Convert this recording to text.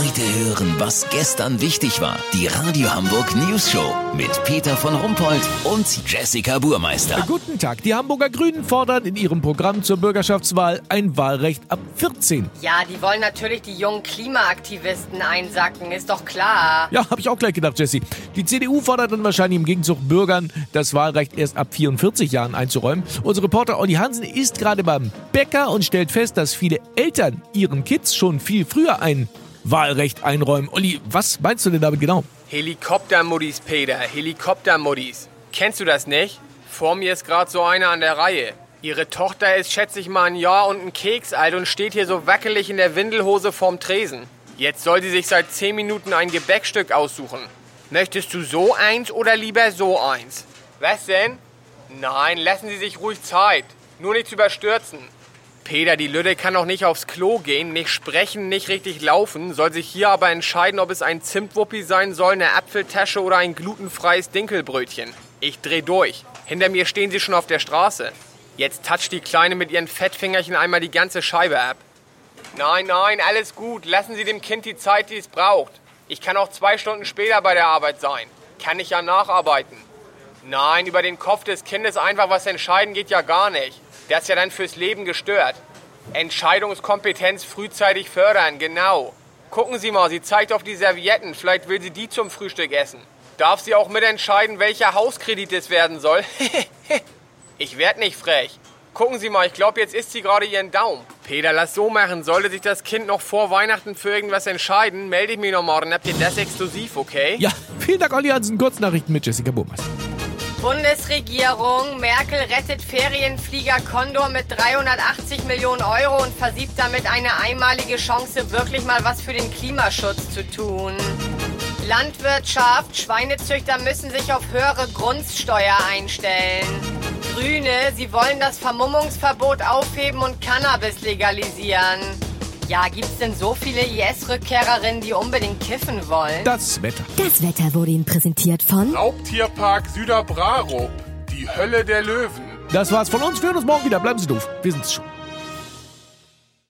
Heute hören, was gestern wichtig war. Die Radio Hamburg News Show mit Peter von Rumpold und Jessica Burmeister. Guten Tag. Die Hamburger Grünen fordern in ihrem Programm zur Bürgerschaftswahl ein Wahlrecht ab 14. Ja, die wollen natürlich die jungen Klimaaktivisten einsacken, ist doch klar. Ja, habe ich auch gleich gedacht, Jesse. Die CDU fordert dann wahrscheinlich im Gegenzug Bürgern, das Wahlrecht erst ab 44 Jahren einzuräumen. Unser Reporter Olli Hansen ist gerade beim Bäcker und stellt fest, dass viele Eltern ihren Kids schon viel früher ein Wahlrecht einräumen. Olli, was meinst du denn damit genau? Helikoptermuddis, Peter, Helikoptermuddis. Kennst du das nicht? Vor mir ist gerade so eine an der Reihe. Ihre Tochter ist, schätze ich mal, ein Jahr und ein Keks alt und steht hier so wackelig in der Windelhose vorm Tresen. Jetzt soll sie sich seit 10 Minuten ein Gebäckstück aussuchen. Möchtest du so eins oder lieber so eins? Was denn? Nein, lassen Sie sich ruhig Zeit. Nur nichts überstürzen. Peter, die Lütte kann doch nicht aufs Klo gehen, nicht sprechen, nicht richtig laufen, soll sich hier aber entscheiden, ob es ein Zimtwuppi sein soll, eine Apfeltasche oder ein glutenfreies Dinkelbrötchen. Ich dreh durch. Hinter mir stehen sie schon auf der Straße. Jetzt toucht die Kleine mit ihren Fettfingerchen einmal die ganze Scheibe ab. Nein, nein, alles gut. Lassen Sie dem Kind die Zeit, die es braucht. Ich kann auch zwei Stunden später bei der Arbeit sein. Kann ich ja nacharbeiten. Nein, über den Kopf des Kindes einfach was entscheiden geht ja gar nicht. Der ist ja dann fürs Leben gestört. Entscheidungskompetenz frühzeitig fördern, genau. Gucken Sie mal, sie zeigt auf die Servietten. Vielleicht will sie die zum Frühstück essen. Darf sie auch mitentscheiden, welcher Hauskredit es werden soll? ich werd nicht frech. Gucken Sie mal, ich glaube, jetzt isst sie gerade ihren Daumen. Peter, lass so machen. Sollte sich das Kind noch vor Weihnachten für irgendwas entscheiden, melde ich mich noch morgen. Habt ihr das exklusiv, okay? Ja, vielen Dank, Olli Hansen. Kurznachrichten mit Jessica Burmeister. Bundesregierung. Merkel rettet Ferienflieger Condor mit 380 Millionen Euro und versiebt damit eine einmalige Chance, wirklich mal was für den Klimaschutz zu tun. Landwirtschaft. Schweinezüchter müssen sich auf höhere Grundsteuer einstellen. Grüne, sie wollen das Vermummungsverbot aufheben und Cannabis legalisieren. Ja, gibt's denn so viele IS-Rückkehrerinnen, die unbedingt kiffen wollen? Das Wetter. Das Wetter wurde Ihnen präsentiert von Raubtierpark Süderbrarup. Die Hölle der Löwen. Das war's von uns. Wir hören uns morgen wieder. Bleiben Sie doof. Wir sind's schon.